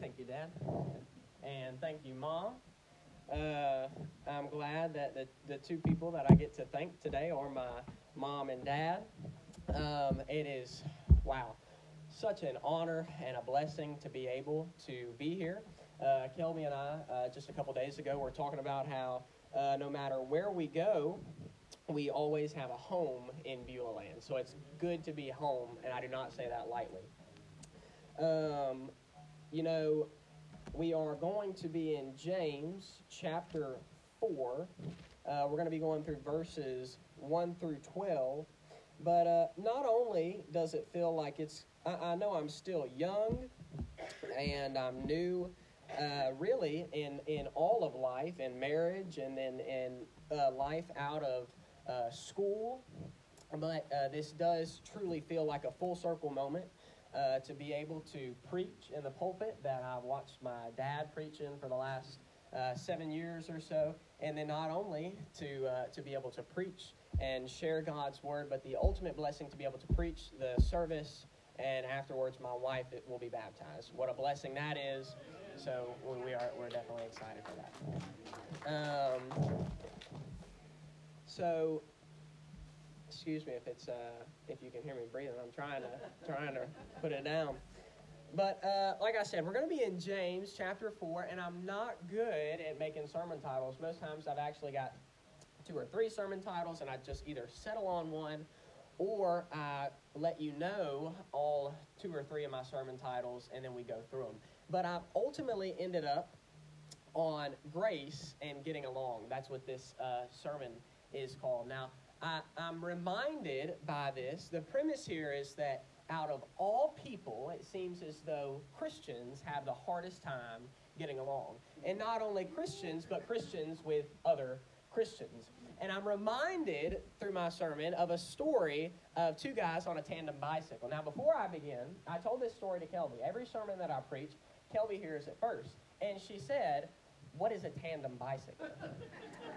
Thank you, Dad. And thank you, Mom. Uh, I'm glad that the, the two people that I get to thank today are my mom and dad. Um, it is, wow, such an honor and a blessing to be able to be here. Uh, Kelby and I, uh, just a couple days ago, were talking about how uh, no matter where we go, we always have a home in Beulah land. So it's good to be home, and I do not say that lightly. Um, you know, we are going to be in James chapter 4. Uh, we're going to be going through verses 1 through 12. But uh, not only does it feel like it's, I, I know I'm still young and I'm new, uh, really, in, in all of life, in marriage and then in uh, life out of uh, school. But uh, this does truly feel like a full circle moment uh, to be able to preach in the pulpit that I've watched my dad preaching for the last uh, seven years or so, and then not only to uh, to be able to preach and share God's word, but the ultimate blessing to be able to preach the service, and afterwards my wife will be baptized. What a blessing that is! So we are we're definitely excited for that. Um, so excuse me if it's uh, if you can hear me breathing. I'm trying to trying to put it down. But uh, like I said, we're going to be in James chapter four, and I'm not good at making sermon titles. Most times, I've actually got two or three sermon titles, and I just either settle on one, or I let you know all two or three of my sermon titles, and then we go through them. But I've ultimately ended up on grace and getting along. That's what this uh, sermon is called. Now, I, I'm reminded by this. The premise here is that out of all people, it seems as though Christians have the hardest time getting along. And not only Christians, but Christians with other Christians. And I'm reminded through my sermon of a story of two guys on a tandem bicycle. Now, before I begin, I told this story to Kelby. Every sermon that I preach, Kelby hears it first. And she said, What is a tandem bicycle?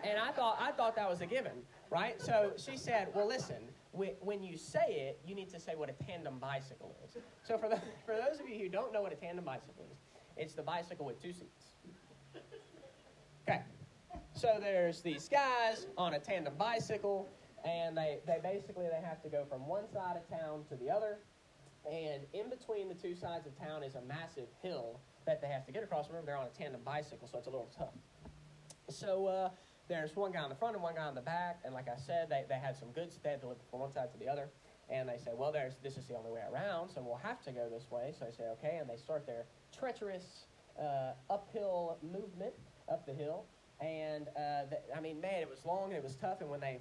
and I thought, I thought that was a given right? So she said, well, listen, when you say it, you need to say what a tandem bicycle is. So for, the, for those of you who don't know what a tandem bicycle is, it's the bicycle with two seats. Okay. So there's these guys on a tandem bicycle, and they, they basically they have to go from one side of town to the other, and in between the two sides of town is a massive hill that they have to get across. Remember, they're on a tandem bicycle, so it's a little tough. So uh, there's one guy on the front and one guy on the back. And like I said, they, they had some goods they had to deliver from one side to the other. And they said, well, there's, this is the only way around, so we'll have to go this way. So I say, okay. And they start their treacherous uh, uphill movement up the hill. And uh, the, I mean, man, it was long and it was tough. And when they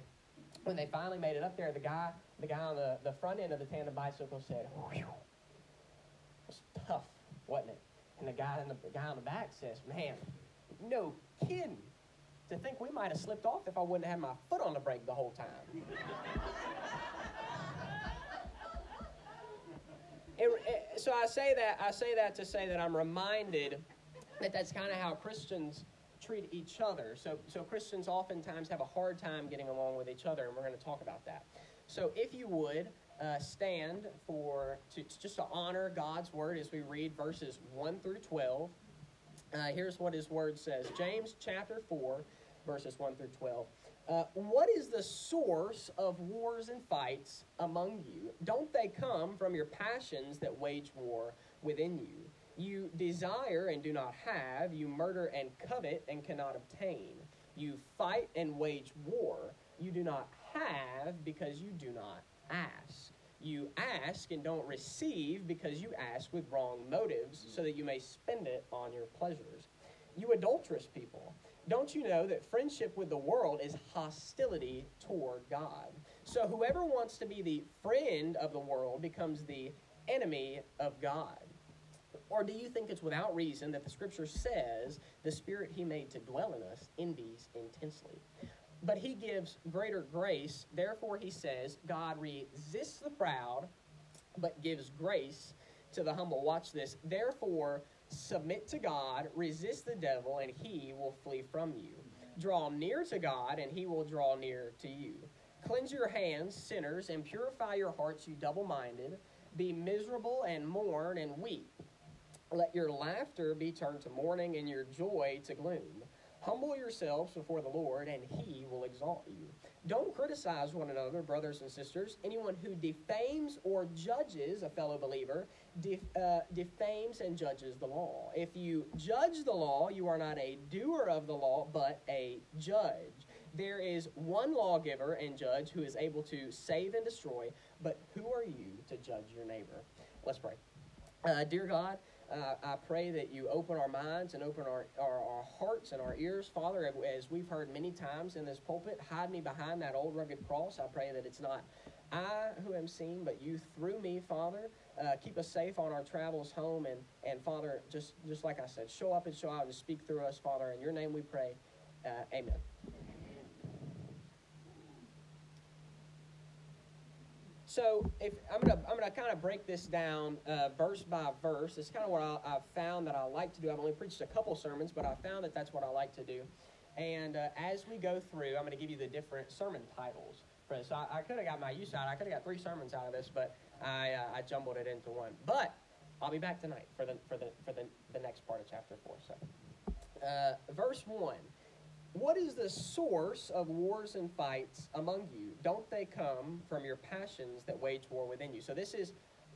when they finally made it up there, the guy the guy on the, the front end of the tandem bicycle said, Whew. "It was tough, wasn't it?" And the guy in the, the guy on the back says, "Man, no kidding." to think we might have slipped off if I wouldn't have had my foot on the brake the whole time. it, it, so I say that I say that to say that I'm reminded that that's kind of how Christians treat each other. So so Christians oftentimes have a hard time getting along with each other, and we're going to talk about that. So if you would uh, stand for to, just to honor God's word as we read verses one through twelve. Uh, here's what his word says James chapter 4, verses 1 through 12. Uh, what is the source of wars and fights among you? Don't they come from your passions that wage war within you? You desire and do not have, you murder and covet and cannot obtain. You fight and wage war. You do not have because you do not ask. You ask and don't receive because you ask with wrong motives, so that you may spend it on your pleasures. You adulterous people. Don't you know that friendship with the world is hostility toward God? So whoever wants to be the friend of the world becomes the enemy of God. Or do you think it's without reason that the scripture says the spirit he made to dwell in us envies intensely? But he gives greater grace. Therefore, he says, God resists the proud, but gives grace to the humble. Watch this. Therefore, Submit to God, resist the devil, and he will flee from you. Draw near to God, and he will draw near to you. Cleanse your hands, sinners, and purify your hearts, you double minded. Be miserable and mourn and weep. Let your laughter be turned to mourning and your joy to gloom. Humble yourselves before the Lord, and he will exalt you. Don't criticize one another, brothers and sisters. Anyone who defames or judges a fellow believer def, uh, defames and judges the law. If you judge the law, you are not a doer of the law, but a judge. There is one lawgiver and judge who is able to save and destroy, but who are you to judge your neighbor? Let's pray. Uh, dear God, uh, I pray that you open our minds and open our, our, our, hearts and our ears. Father, as we've heard many times in this pulpit, hide me behind that old rugged cross. I pray that it's not I who am seen, but you through me, Father. Uh, keep us safe on our travels home. And, and Father, just, just like I said, show up and show out and speak through us, Father. In your name we pray. Uh, amen. So if I'm gonna I'm gonna kind of break this down uh, verse by verse. It's kind of what I, have found that I like to do. I've only preached a couple sermons, but I found that that's what I like to do. And uh, as we go through, I'm going to give you the different sermon titles. For this. So I, I could have got my use out. I could have got three sermons out of this, but I uh, I jumbled it into one. But I'll be back tonight for the for the for the, the next part of chapter four. So uh, verse one. What is the source of wars and fights among you? Don't they come from your passions that wage war within you? So, this is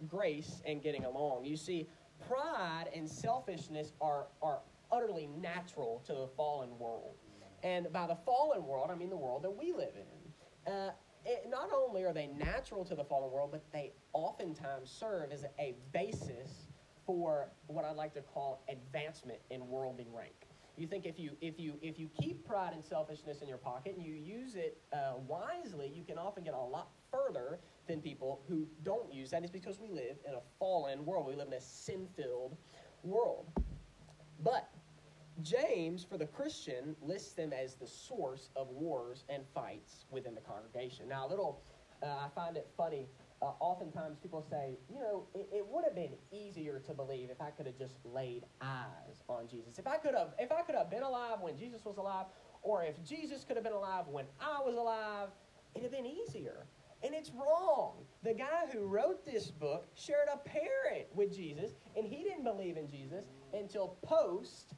grace and getting along. You see, pride and selfishness are, are utterly natural to the fallen world. And by the fallen world, I mean the world that we live in. Uh, it, not only are they natural to the fallen world, but they oftentimes serve as a basis for what I like to call advancement in worldly rank. You think if you if you if you keep pride and selfishness in your pocket and you use it uh, wisely, you can often get a lot further than people who don't use that. Is because we live in a fallen world. We live in a sin-filled world. But James, for the Christian, lists them as the source of wars and fights within the congregation. Now, a little, uh, I find it funny uh, oftentimes people say, you know, it, it would have been easier to believe if I could have just laid eyes on Jesus. If I could have, if I could have been alive when Jesus was alive, or if Jesus could have been alive when I was alive, it'd have been easier. And it's wrong. The guy who wrote this book shared a parent with Jesus, and he didn't believe in Jesus until post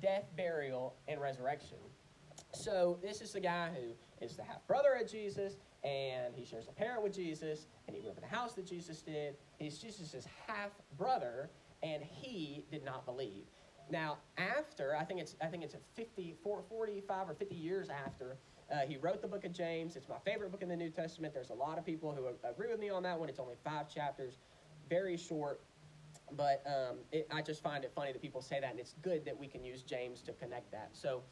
death, burial, and resurrection. So this is the guy who is the half brother of Jesus, and he shares a parent with Jesus, and he grew up in the house that Jesus did. He's Jesus' half brother, and he did not believe. Now, after I think it's I think it's 50, 45 or 50 years after uh, he wrote the book of James. It's my favorite book in the New Testament. There's a lot of people who agree with me on that one. It's only five chapters, very short. But um, it, I just find it funny that people say that, and it's good that we can use James to connect that. So,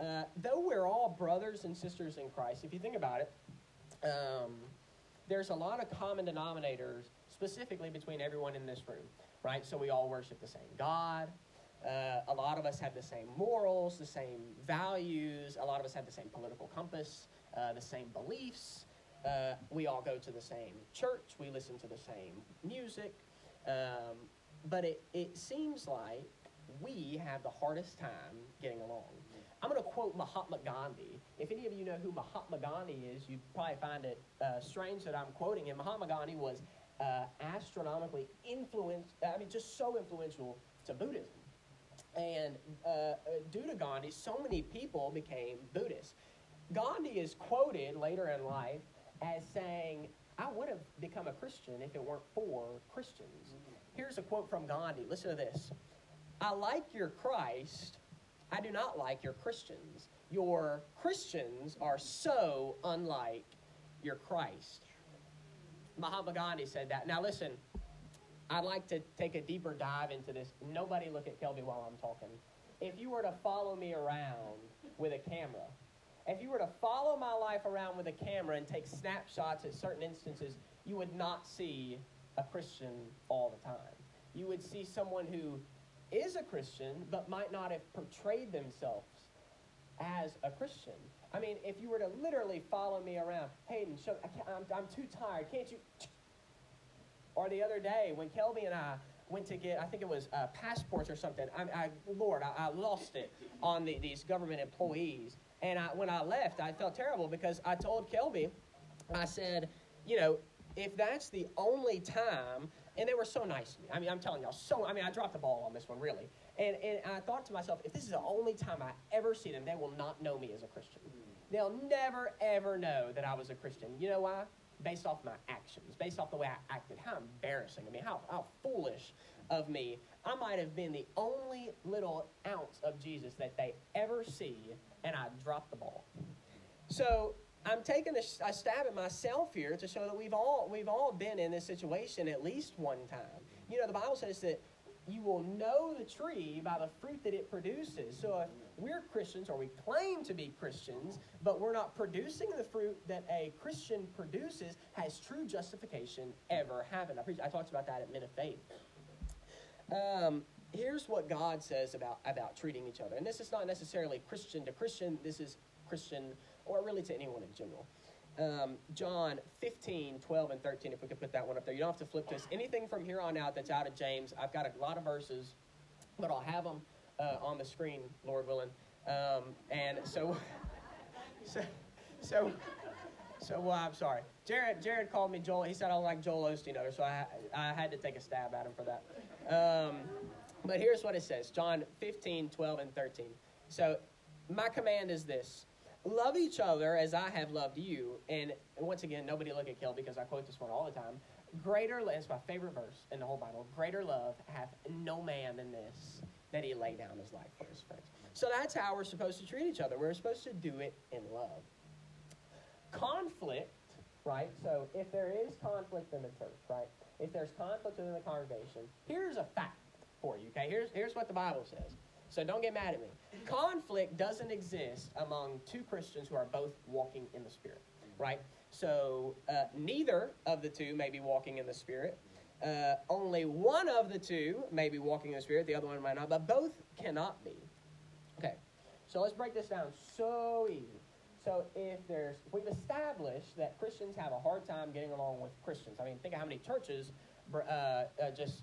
uh, though we're all brothers and sisters in Christ, if you think about it, um, there's a lot of common denominators specifically between everyone in this room, right? So we all worship the same God. Uh, a lot of us have the same morals, the same values. A lot of us have the same political compass, uh, the same beliefs. Uh, we all go to the same church. We listen to the same music. Um, but it, it seems like we have the hardest time getting along. I'm going to quote Mahatma Gandhi. If any of you know who Mahatma Gandhi is, you probably find it uh, strange that I'm quoting him. Mahatma Gandhi was uh, astronomically influenced, I mean, just so influential to Buddhism. And uh, uh, due to Gandhi, so many people became Buddhists. Gandhi is quoted later in life as saying, I would have become a Christian if it weren't for Christians. Here's a quote from Gandhi. Listen to this I like your Christ I do not like your Christians. Your Christians are so unlike your Christ. Mahatma Gandhi said that. Now, listen, I'd like to take a deeper dive into this. Nobody look at Kelby while I'm talking. If you were to follow me around with a camera, if you were to follow my life around with a camera and take snapshots at certain instances, you would not see a Christian all the time. You would see someone who is a Christian but might not have portrayed themselves as a Christian. I mean, if you were to literally follow me around, Hayden, show, I am I'm too tired. Can't you? Or the other day when Kelby and I went to get, I think it was uh, passports or something. I, I Lord, I, I, lost it on the, these government employees. And I, when I left, I felt terrible because I told Kelby, I said, you know, if that's the only time and they were so nice to me. I mean, I'm telling y'all, so I mean, I dropped the ball on this one really, and and I thought to myself, if this is the only time I ever see them, they will not know me as a Christian. Mm-hmm. They'll never ever know that I was a Christian. You know why? Based off my actions, based off the way I acted. How embarrassing! I mean, how how foolish of me. I might have been the only little ounce of Jesus that they ever see, and I dropped the ball. So I'm taking a, a, stab at myself here to show that we've all we've all been in this situation at least one time. You know, the Bible says that you will know the tree by the fruit that it produces. So if we're Christians or we claim to be Christians, but we're not producing the fruit that a Christian produces, has true justification ever happened? I, pre- I talked about that at Men of Faith. Um, here's what God says about, about treating each other. And this is not necessarily Christian to Christian, this is Christian or really to anyone in general. Um, John 15, 12, and 13, if we could put that one up there. You don't have to flip this. Anything from here on out that's out of James, I've got a lot of verses, but I'll have them uh, on the screen, Lord willing. Um, and so, so, so, so well, I'm sorry. Jared, Jared called me Joel. He said I don't like Joel Osteen, so I, I had to take a stab at him for that. Um, but here's what it says John 15, 12, and 13. So, my command is this love each other as I have loved you. And once again, nobody look at Kel because I quote this one all the time. Greater, it's my favorite verse in the whole Bible. Greater love hath no man than this, that he lay down his life for his friends. So that's how we're supposed to treat each other. We're supposed to do it in love. Conflict, right? So if there is conflict in the church, right? If there's conflict within the congregation, here's a fact for you, okay? Here's, here's what the Bible says. So don't get mad at me. Conflict doesn't exist among two Christians who are both walking in the Spirit, right? So uh, neither of the two may be walking in the Spirit. Uh, only one of the two may be walking in the Spirit, the other one might not, but both cannot be. Okay, so let's break this down so easy. So if there's, we've established that Christians have a hard time getting along with Christians. I mean, think of how many churches uh, uh, just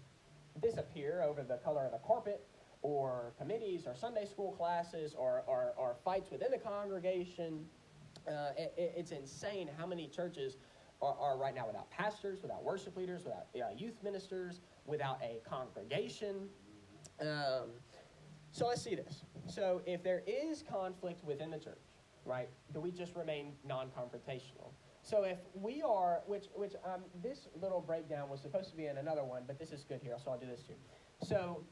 disappear over the color of the carpet or committees or Sunday school classes or, or, or fights within the congregation. Uh, it, it's insane how many churches are, are, right now without pastors, without worship leaders, without uh, youth ministers, without a congregation. Um, so let's see this. So if there is conflict within the church, right, do we just remain non-confrontational? So if we are, which which um, this little breakdown was supposed to be in another one, but this is good here, so I'll do this too. So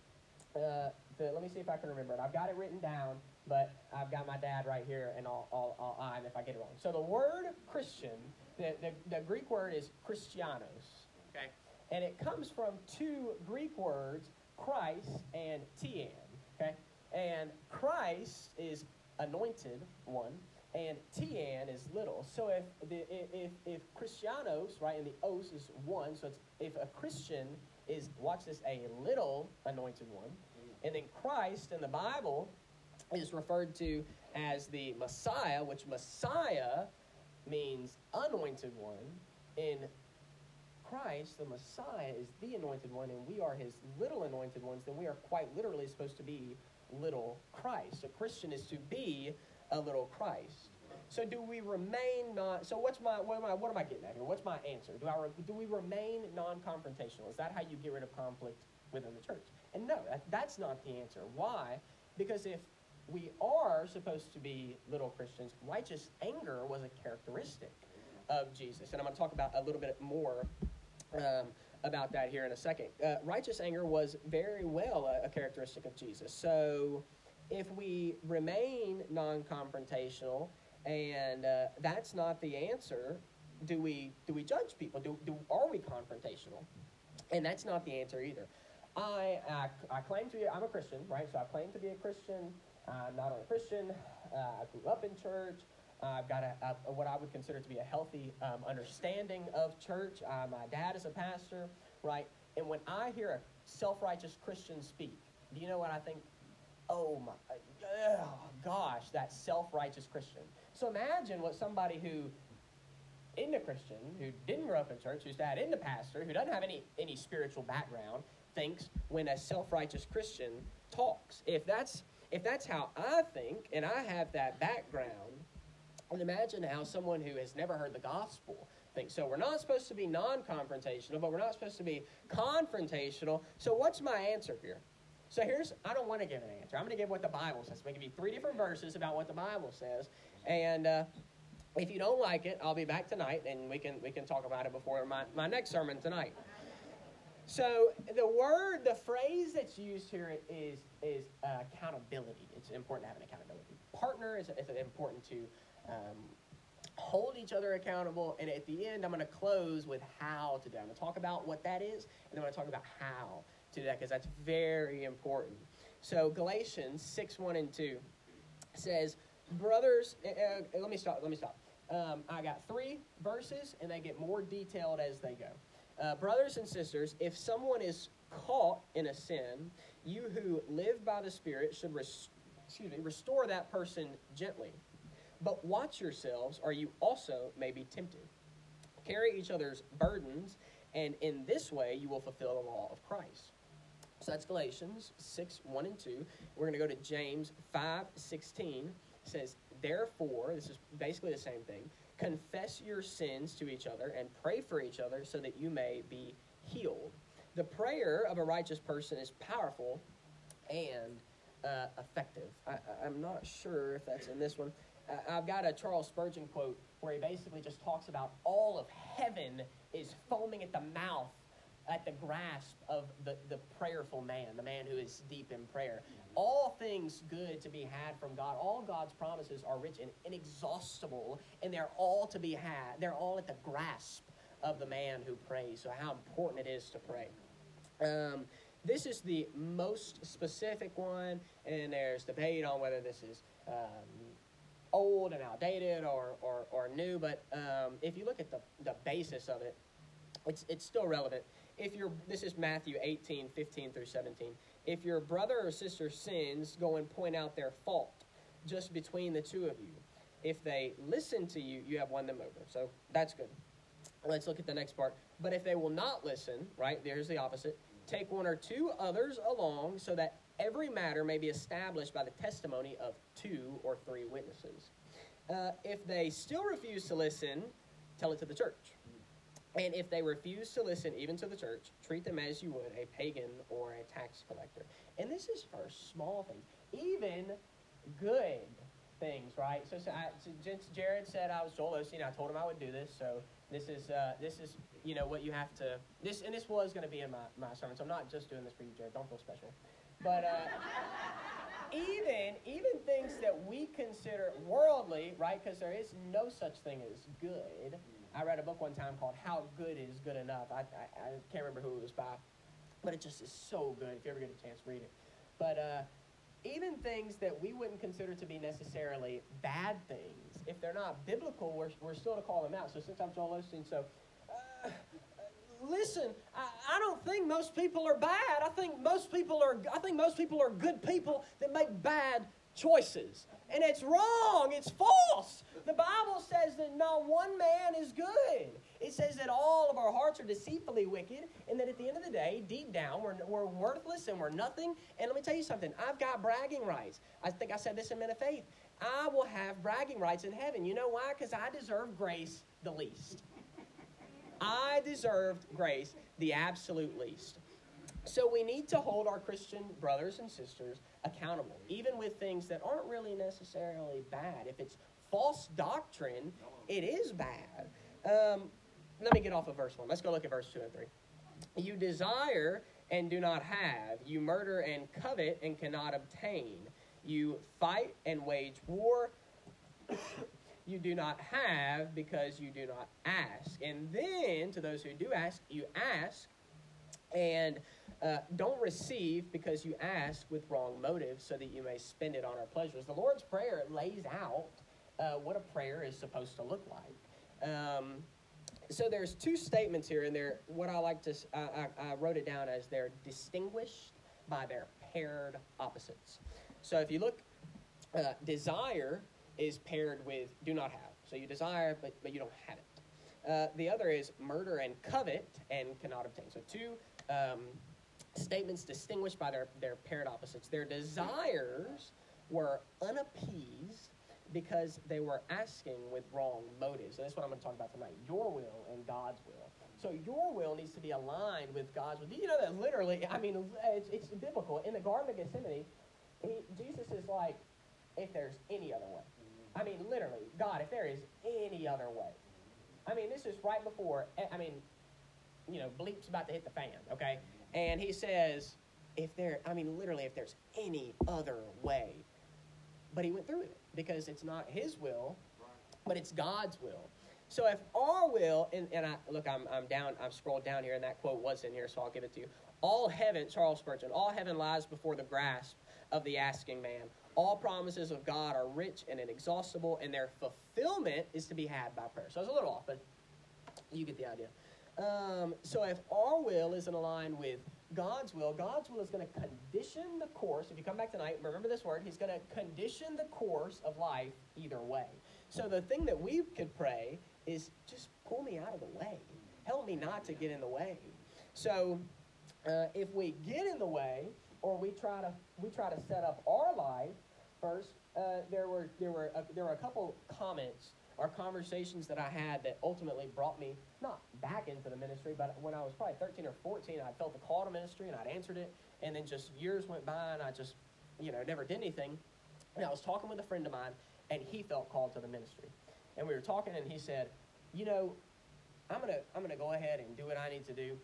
uh, the, let me see if I can remember it. I've got it written down, but I've got my dad right here, and I'll, I'll, I'll if I get it wrong. So the word Christian, the, the, the Greek word is Christianos, okay? And it comes from two Greek words, Christ and Tian, okay? And Christ is anointed one, and Tian is little. So if the if if Christianos, right, and the os is one, so it's if a Christian is watch this a little anointed one, mm. and then Christ in the Bible is referred to as the Messiah, which Messiah means anointed one. In Christ, the Messiah, is the anointed one, and we are his little anointed ones, then we are quite literally supposed to be little Christ. A Christian is to be a little Christ. So do we remain not? So what's my what am I what am I getting at here? What's my answer? Do I do we remain non-confrontational? Is that how you get rid of conflict within the church? And no, that, that's not the answer. Why? Because if we are supposed to be little Christians, righteous anger was a characteristic of Jesus, and I'm going to talk about a little bit more um, about that here in a second. Uh, righteous anger was very well a, a characteristic of Jesus. So if we remain non-confrontational and uh, that's not the answer, do we do we judge people? Do, do are we confrontational? And that's not the answer either. I, I, I claim to be I'm a Christian, right? So I claim to be a Christian. I'm not only a Christian. Uh, I grew up in church. I've got a, a, what I would consider to be a healthy um, understanding of church. Uh, my dad is a pastor, right? And when I hear a self-righteous Christian speak, do you know what I think? Oh my, oh gosh, that self-righteous Christian. So imagine what somebody who isn't a Christian, who didn't grow up in church, whose dad isn't a pastor, who doesn't have any, any spiritual background, thinks when a self-righteous Christian talks. If that's if that's how I think, and I have that background, and imagine how someone who has never heard the gospel thinks. So we're not supposed to be non confrontational, but we're not supposed to be confrontational. So what's my answer here? So here's, I don't want to give an answer. I'm going to give what the Bible says. I'm going to give you three different verses about what the Bible says. And uh, if you don't like it, I'll be back tonight and we can, we can talk about it before my, my next sermon tonight. So the word, the phrase that's used here is, is uh, accountability. It's important to have an accountability. Partner is important to um, hold each other accountable. And at the end, I'm going to close with how to do. I'm going to talk about what that is, and then I'm going to talk about how to do that because that's very important. So Galatians 6, 1 and 2 says, Brothers, uh, let me stop, let me stop. Um, I got three verses, and they get more detailed as they go. Uh, brothers and sisters, if someone is caught in a sin, you who live by the Spirit should res- excuse me, restore that person gently. But watch yourselves, or you also may be tempted. Carry each other's burdens, and in this way you will fulfill the law of Christ. So that's Galatians 6, 1 and 2. We're going to go to James 5, 16. Says, Therefore, this is basically the same thing, confess your sins to each other and pray for each other so that you may be healed. The prayer of a righteous person is powerful and uh, effective. I, am not sure if that's in this one. I've got a Charles Spurgeon quote where he basically just talks about all of heaven is foaming at the mouth at the grasp of the, the prayerful man, the man who is deep in prayer. All things good to be had from God, all God's promises are rich and inexhaustible, and they're all to be had. They're all at the grasp of the man who prays. So, how important it is to pray. Um, this is the most specific one, and there's debate on whether this is um, old and outdated or, or, or new, but um, if you look at the, the basis of it, it's, it's still relevant. If you're, this is Matthew 18, 15 through 17. If your brother or sister sins, go and point out their fault just between the two of you. If they listen to you, you have won them over. So that's good. Let's look at the next part. But if they will not listen, right, there's the opposite. Take one or two others along so that every matter may be established by the testimony of two or three witnesses. Uh, if they still refuse to listen, tell it to the church. And if they refuse to listen even to the church, treat them as you would a pagan or a tax collector. And this is for small things, even good things, right? So, so, I, so Jared said I was Joel Osteen. I told him I would do this. So this is uh, this is you know what you have to this and this was going to be in my, my sermon. So I'm not just doing this for you, Jared. Don't feel special. But uh, even even things that we consider worldly, right? Because there is no such thing as good. I read a book one time called "How Good Is Good Enough." I, I, I can't remember who it was by, but it just is so good. If you ever get a chance, read it. But uh, even things that we wouldn't consider to be necessarily bad things, if they're not biblical, we're, we're still to call them out. So since I'm Joel Osteen, so uh, listen, I, I, don't think most people are bad. I think most people are. I think most people are good people that make bad choices, and it's wrong. It's false. The Bible says that not one man is good. It says that all of our hearts are deceitfully wicked, and that at the end of the day, deep down, we're, we're worthless and we're nothing. And let me tell you something. I've got bragging rights. I think I said this in Men of Faith. I will have bragging rights in heaven. You know why? Because I deserve grace the least. I deserved grace the absolute least. So we need to hold our Christian brothers and sisters accountable, even with things that aren't really necessarily bad. If it's false doctrine, it is bad. Um, let me get off of verse 1. Let's go look at verse 2 and 3. You desire and do not have. You murder and covet and cannot obtain. You fight and wage war you do not have because you do not ask. And then to those who do ask, you ask and uh, don't receive because you ask with wrong motives so that you may spend it on our pleasures. The Lord's Prayer lays out uh, what a prayer is supposed to look like. Um, so there's two statements here, and they're what I like to. I, I, I wrote it down as they're distinguished by their paired opposites. So if you look, uh, desire is paired with do not have. So you desire, but, but you don't have it. Uh, the other is murder and covet and cannot obtain. So two um, statements distinguished by their, their paired opposites. Their desires were unappeased because they were asking with wrong motives. And that's what I'm going to talk about tonight your will and God's will. So your will needs to be aligned with God's will. Do you know that literally, I mean, it's, it's biblical. In the Garden of Gethsemane, he, Jesus is like, if there's any other way. I mean, literally, God, if there is any other way. I mean, this is right before, I mean, you know, bleep's about to hit the fan, okay? And he says, if there, I mean, literally, if there's any other way. But he went through it because it's not his will, but it's God's will. So if our will, and, and I look, I'm, I'm down, I've scrolled down here, and that quote was in here, so I'll give it to you. All heaven, Charles Spurgeon, all heaven lies before the grasp of the asking man. All promises of God are rich and inexhaustible, and their fulfillment is to be had by prayer. So I was a little off, but you get the idea. Um, so if our will isn't aligned with God's will, God's will is going to condition the course. If you come back tonight, remember this word, He's going to condition the course of life either way. So the thing that we could pray is just pull me out of the way. Help me not to get in the way. So uh, if we get in the way, or we try to we try to set up our life first, uh, there were there were a, there were a couple comments or conversations that I had that ultimately brought me not back into the ministry, but when I was probably 13 or 14, I felt the call to ministry and I'd answered it, and then just years went by and I just you know never did anything. And I was talking with a friend of mine, and he felt called to the ministry, and we were talking, and he said, you know, I'm gonna I'm gonna go ahead and do what I need to do,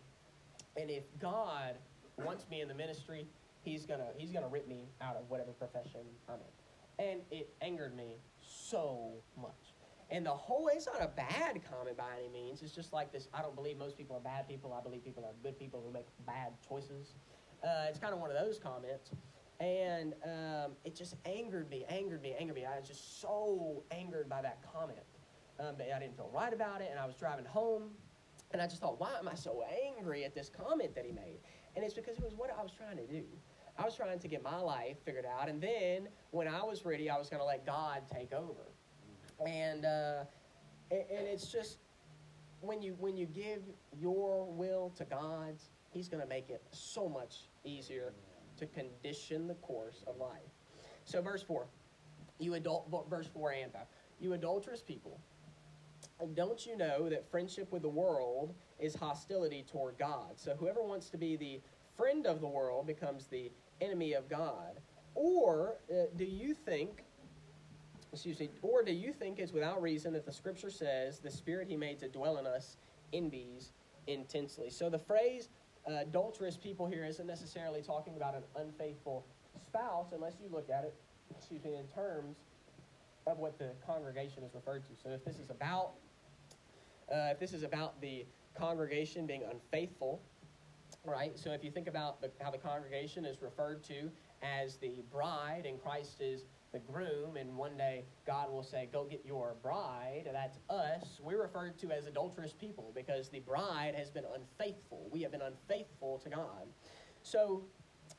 and if God wants me in the ministry, he's gonna he's gonna rip me out of whatever profession I'm in. And it angered me so much. And the whole it's not a bad comment by any means. It's just like this. I don't believe most people are bad people. I believe people are good people who make bad choices. Uh, it's kind of one of those comments. And um, it just angered me, angered me, angered me. I was just so angered by that comment. Um, but I didn't feel right about it. And I was driving home. And I just thought, why am I so angry at this comment that he made? And it's because it was what I was trying to do. I was trying to get my life figured out, and then when I was ready, I was going to let God take over. And uh, and it's just when you when you give your will to God's, He's going to make it so much easier to condition the course of life. So verse four, you adult verse four and five, you adulterous people. Don't you know that friendship with the world is hostility toward God? So whoever wants to be the friend of the world becomes the enemy of God? Or uh, do you think, excuse me, or do you think it's without reason that the scripture says the spirit he made to dwell in us envies intensely? So the phrase uh, adulterous people here isn't necessarily talking about an unfaithful spouse unless you look at it, excuse me, in terms of what the congregation is referred to. So if this is about uh, if this is about the congregation being unfaithful, right? So if you think about the, how the congregation is referred to as the bride and Christ is the groom, and one day God will say, Go get your bride. That's us. We're referred to as adulterous people because the bride has been unfaithful. We have been unfaithful to God. So,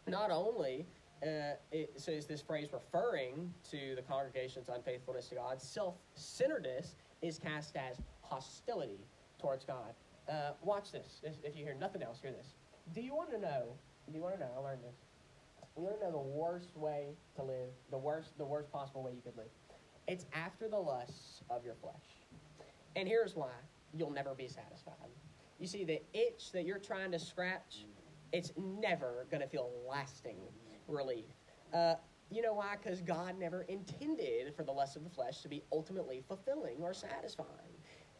not only uh, it, so is this phrase referring to the congregation's unfaithfulness to God, self centeredness is cast as hostility towards God. Uh, watch this. If you hear nothing else, hear this. Do you want to know? Do you want to know? I learned this. You want to know the worst way to live, the worst, the worst possible way you could live. It's after the lusts of your flesh. And here's why: you'll never be satisfied. You see, the itch that you're trying to scratch, it's never going to feel lasting relief. Uh, you know why? Because God never intended for the lust of the flesh to be ultimately fulfilling or satisfying.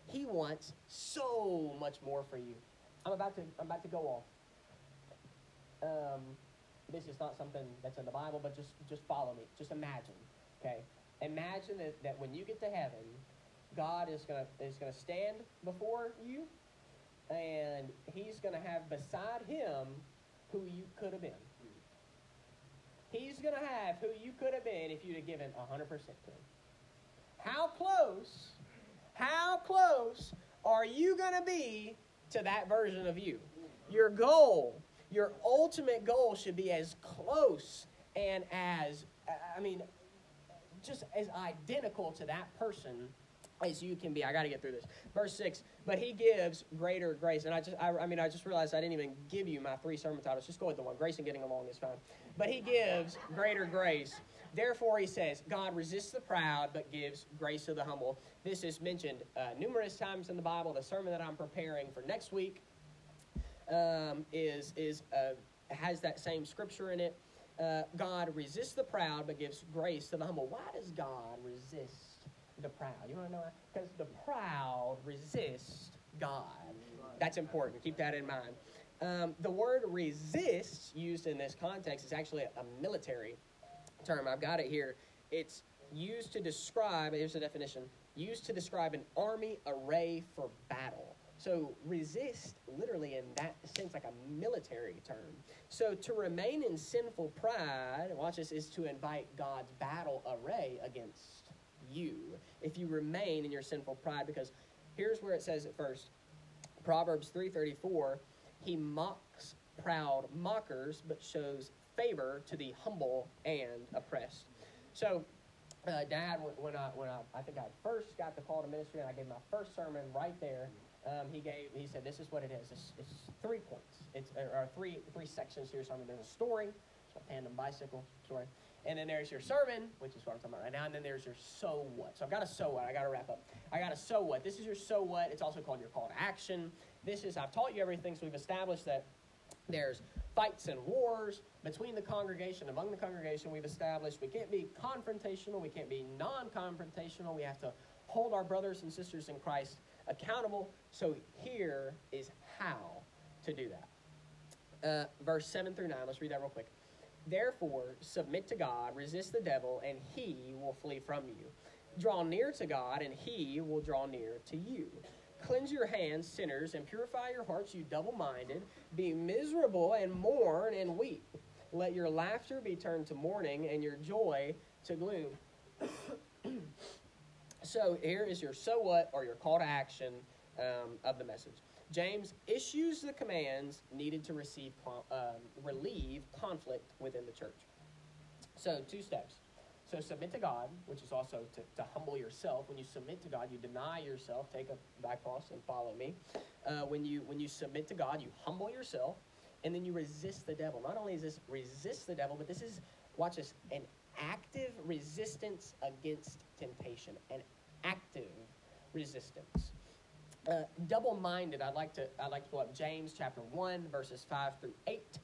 He wants so much more for you. I'm about to I'm about to go off um, this is not something that's in the Bible, but just just follow me. Just imagine, okay? Imagine that, that when you get to heaven, God is gonna is gonna stand before you, and He's gonna have beside Him who you could have been. He's gonna have who you could have been if you'd have given hundred percent to Him. How close? How close are you gonna be to that version of you? Your goal your ultimate goal should be as close and as, I mean, just as identical to that person as you can be. I got to get through this. Verse six. But he gives greater grace, and I just, I, I, mean, I just realized I didn't even give you my three sermon titles. Just go with the one. Grace and getting along is fine. But he gives greater grace. Therefore, he says, God resists the proud, but gives grace to the humble. This is mentioned uh, numerous times in the Bible. The sermon that I'm preparing for next week um, is is uh, has that same scripture in it. Uh, God resists the proud, but gives grace to the humble. Why does God resist the proud? You want to know why? Because the proud resist God. That's important. Keep that in mind. Um, the word resist, used in this context, is actually a, a military term. I've got it here. It's used to describe, here's the definition, used to describe an army array for battle. So resist, literally in that sense, like a military term. So to remain in sinful pride, watch this, is to invite God's battle array against you. If you remain in your sinful pride, because here's where it says at first. Proverbs 3:34, he mocks proud mockers, but shows favor to the humble and oppressed. So uh, Dad, when I when I, I think I first got the call to ministry and I gave my first sermon right there, um, he gave he said this is what it is. It's, it's three points. It's or three three sections to your sermon. There's a story, it's a tandem bicycle story, and then there's your sermon, which is what I'm talking about right now, and then there's your so what. So I've got a so what. I got to wrap up. I got a so what. This is your so what. It's also called your call to action. This is I've taught you everything, so we've established that there's fights and wars between the congregation, among the congregation. We've established we can't be confrontational, we can't be non confrontational. We have to hold our brothers and sisters in Christ accountable. So here is how to do that. Uh, verse 7 through 9, let's read that real quick. Therefore, submit to God, resist the devil, and he will flee from you. Draw near to God, and he will draw near to you. Cleanse your hands, sinners, and purify your hearts, you double minded. Be miserable and mourn and weep. Let your laughter be turned to mourning and your joy to gloom. so here is your so what or your call to action um, of the message. James issues the commands needed to receive um, relieve conflict within the church. So two steps. So submit to God, which is also to, to humble yourself. When you submit to God, you deny yourself, take up thy cross and follow me. Uh, when you when you submit to God, you humble yourself, and then you resist the devil. Not only is this resist the devil, but this is watch this an active resistance against temptation. An active resistance. Uh, double-minded. I'd like to I'd like to pull up James chapter one verses five through eight.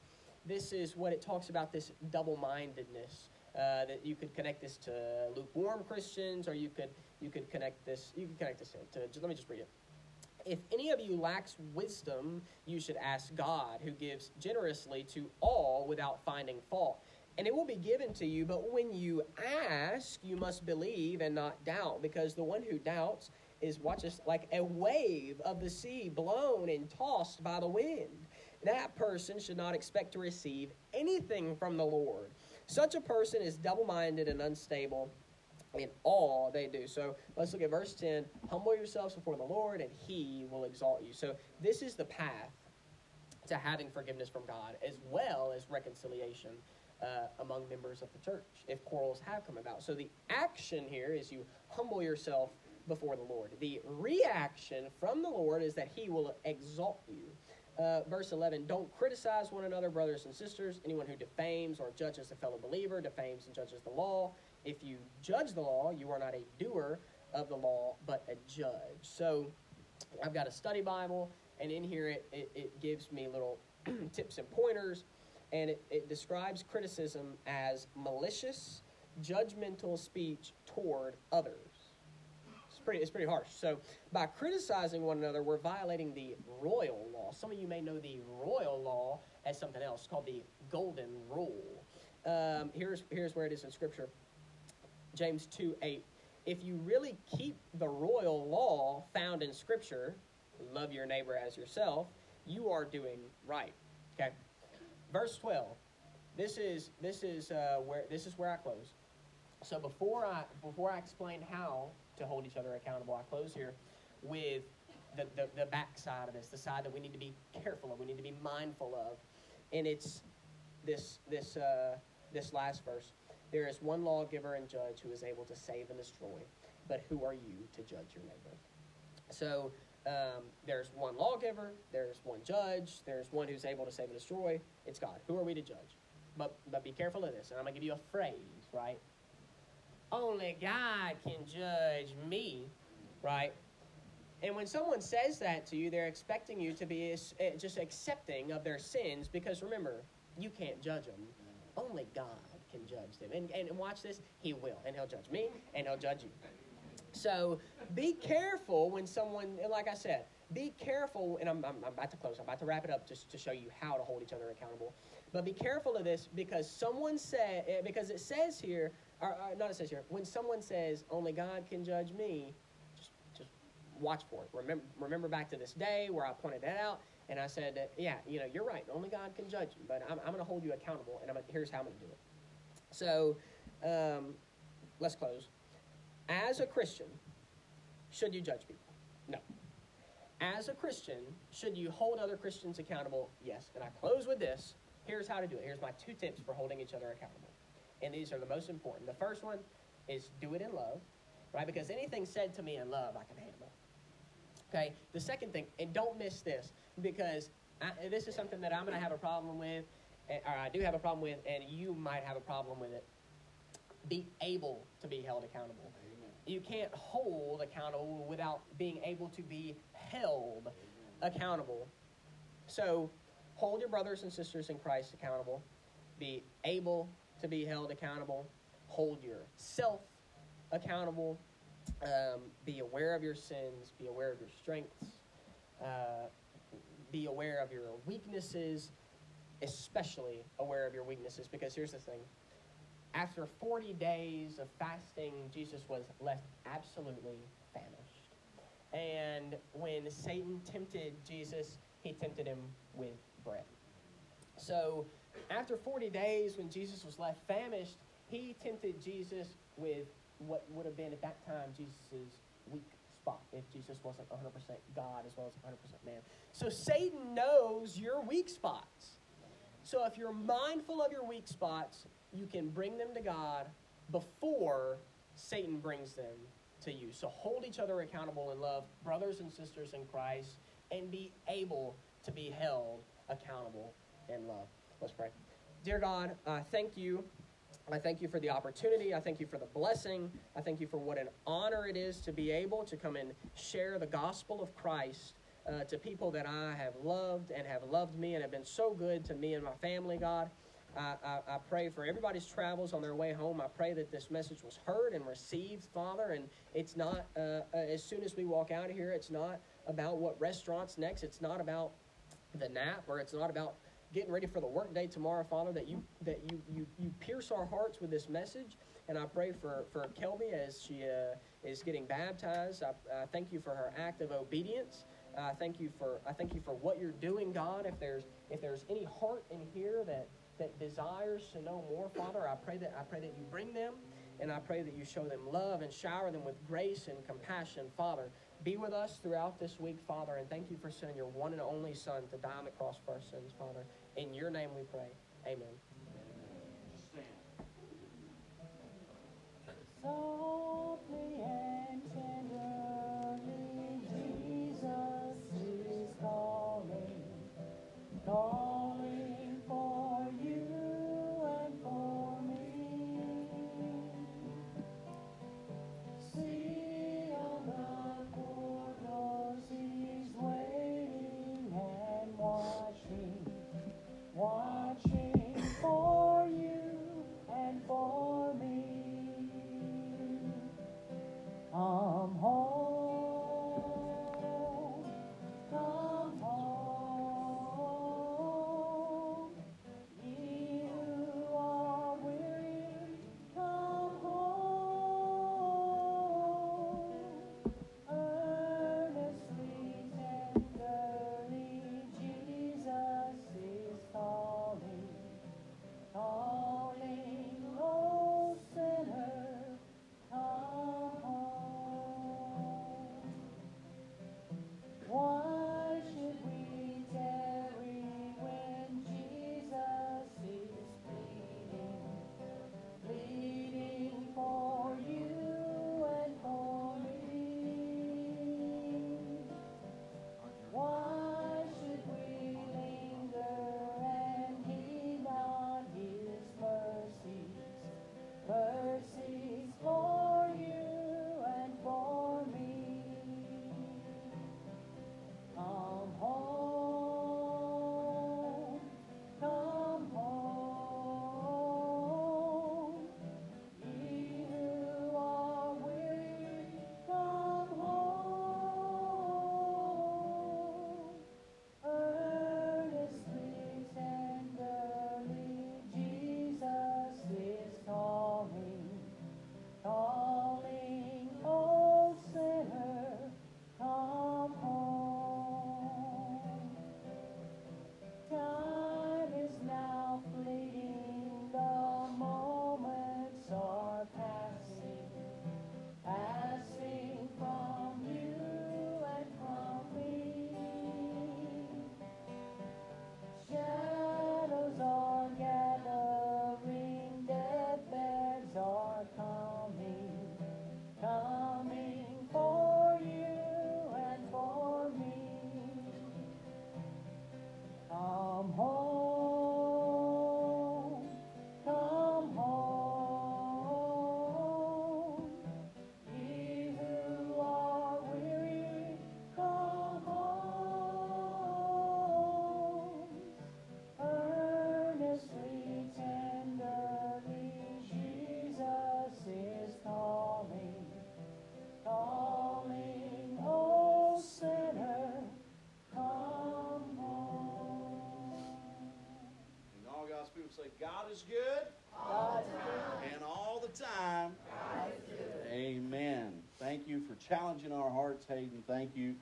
This is what it talks about. This double-mindedness. Uh, that you could connect this to lukewarm Christians, or you could you could connect this you could connect this to. Let me just read it. If any of you lacks wisdom, you should ask God, who gives generously to all without finding fault, and it will be given to you. But when you ask, you must believe and not doubt, because the one who doubts is watch this like a wave of the sea blown and tossed by the wind. That person should not expect to receive anything from the Lord. Such a person is double minded and unstable in all they do. So let's look at verse 10 Humble yourselves before the Lord, and he will exalt you. So this is the path to having forgiveness from God, as well as reconciliation. Uh, among members of the church, if quarrels have come about. So the action here is you humble yourself before the Lord. The reaction from the Lord is that He will exalt you. Uh, verse 11 Don't criticize one another, brothers and sisters. Anyone who defames or judges a fellow believer defames and judges the law. If you judge the law, you are not a doer of the law, but a judge. So I've got a study Bible, and in here it, it, it gives me little tips and pointers, and it, it describes criticism as malicious, judgmental speech toward others It's pretty, it's pretty harsh. So by criticizing one another, we're violating the royal law. Some of you may know the royal law as something else called the golden rule. Um, here's, here's where it is in Scripture James 2 8. If you really keep the royal law found in Scripture, love your neighbor as yourself, you are doing right. Okay? Verse 12. This is this is uh, where this is where I close. So before I before I explain how to hold each other accountable. I close here with the, the, the backside of this, the side that we need to be careful of, we need to be mindful of. And it's this, this, uh, this last verse. There is one lawgiver and judge who is able to save and destroy. but who are you to judge your neighbor? So um, there's one lawgiver, there's one judge, there's one who's able to save and destroy. It's God. Who are we to judge? But but be careful of this, and I'm gonna give you a phrase, right? Only God can judge me, right? And when someone says that to you, they're expecting you to be eh, just accepting of their sins because remember, you can't judge them. Only God can judge them. And, and watch this, He will. And He'll judge me and He'll judge you. So be careful when someone, like I said, be careful, and I'm, I'm, I'm, about to close, I'm about to wrap it up just to show you how to hold each other accountable. But be careful of this because someone said, eh, because it says here, or, or not it says here, when someone says, only God can judge me, just, just watch for it. Remember, remember back to this day where I pointed that out, and I said, yeah, you know, you're right, only God can judge you, but I'm, I'm going to hold you accountable, and I'm here's how I'm going to do it. So um, let's close. As a Christian, should you judge people? No. As a Christian, should you hold other Christians accountable? Yes. And I close with this. Here's how to do it. Here's my two tips for holding each other accountable. And these are the most important. The first one is do it in love, right? Because anything said to me in love, I can handle. Okay? The second thing, and don't miss this, because I, this is something that I'm going to have a problem with, eh, or I do have a problem with, and you might have a problem with it. Be able to be held accountable. You can't hold accountable without being able to be held accountable. So, hold your brothers and sisters in Christ accountable. Be able to be held accountable. Hold yourself accountable. Um, be aware of your sins. Be aware of your strengths. Uh, be aware of your weaknesses especially aware of your weaknesses because here's the thing. After 40 days of fasting, Jesus was left absolutely famished. And when Satan tempted Jesus, he tempted him with bread. So, after 40 days, when Jesus was left famished, he tempted Jesus with what would have been at that time Jesus' weak spot if Jesus wasn't 100% God as well as 100% man. So, Satan knows your weak spots. So if you're mindful of your weak spots, you can bring them to God before Satan brings them to you. So hold each other accountable in love, brothers and sisters in Christ, and be able to be held accountable in love. Let's pray. Dear God, uh, thank you. I thank you for the opportunity. I thank you for the blessing. I thank you for what an honor it is to be able to come and share the gospel of Christ uh, to people that I have loved and have loved me and have been so good to me and my family, God. I, I, pray for everybody's travels on their way home. I pray that this message was heard and received, Father. And it's not, uh, uh, as soon as we walk out of here, it's not about what restaurant's next. It's not about the nap or it's not about getting ready for the workday tomorrow, Father, that you that you you you pierce our hearts with this message. And I pray for for Kelby as she uh, is getting baptized. I, thank you for her act of obedience. I thank you for I thank you for what you're doing, God. If there's if there's any heart in here that that desires to know more, Father, I pray that I pray that you bring them, and I pray that you show them love and shower them with grace and compassion, Father. Be with us throughout this week, Father, and thank you for sending your one and only Son to die on the cross for our sins, Father. In your name we pray. Amen. Softly and tenderly, Jesus is calling, is good. And all the time. Amen. Thank you for challenging our hearts, Hayden. Thank you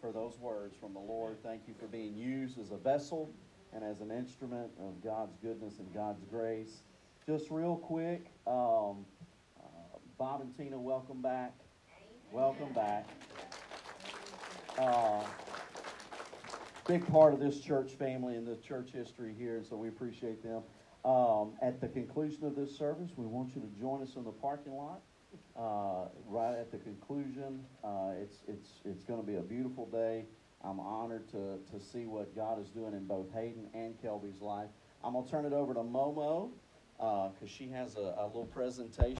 for those words from the Lord. Thank you for being used as a vessel and as an instrument of God's goodness and God's grace. Just real quick, um, uh, Bob and Tina, welcome back. Welcome back. Uh, big part of this church family and the church history here, so we appreciate them. Um, at the conclusion of this service, we want you to join us in the parking lot. Uh, right at the conclusion, uh, it's it's it's going to be a beautiful day. I'm honored to to see what God is doing in both Hayden and Kelby's life. I'm gonna turn it over to Momo because she has a, a little presentation.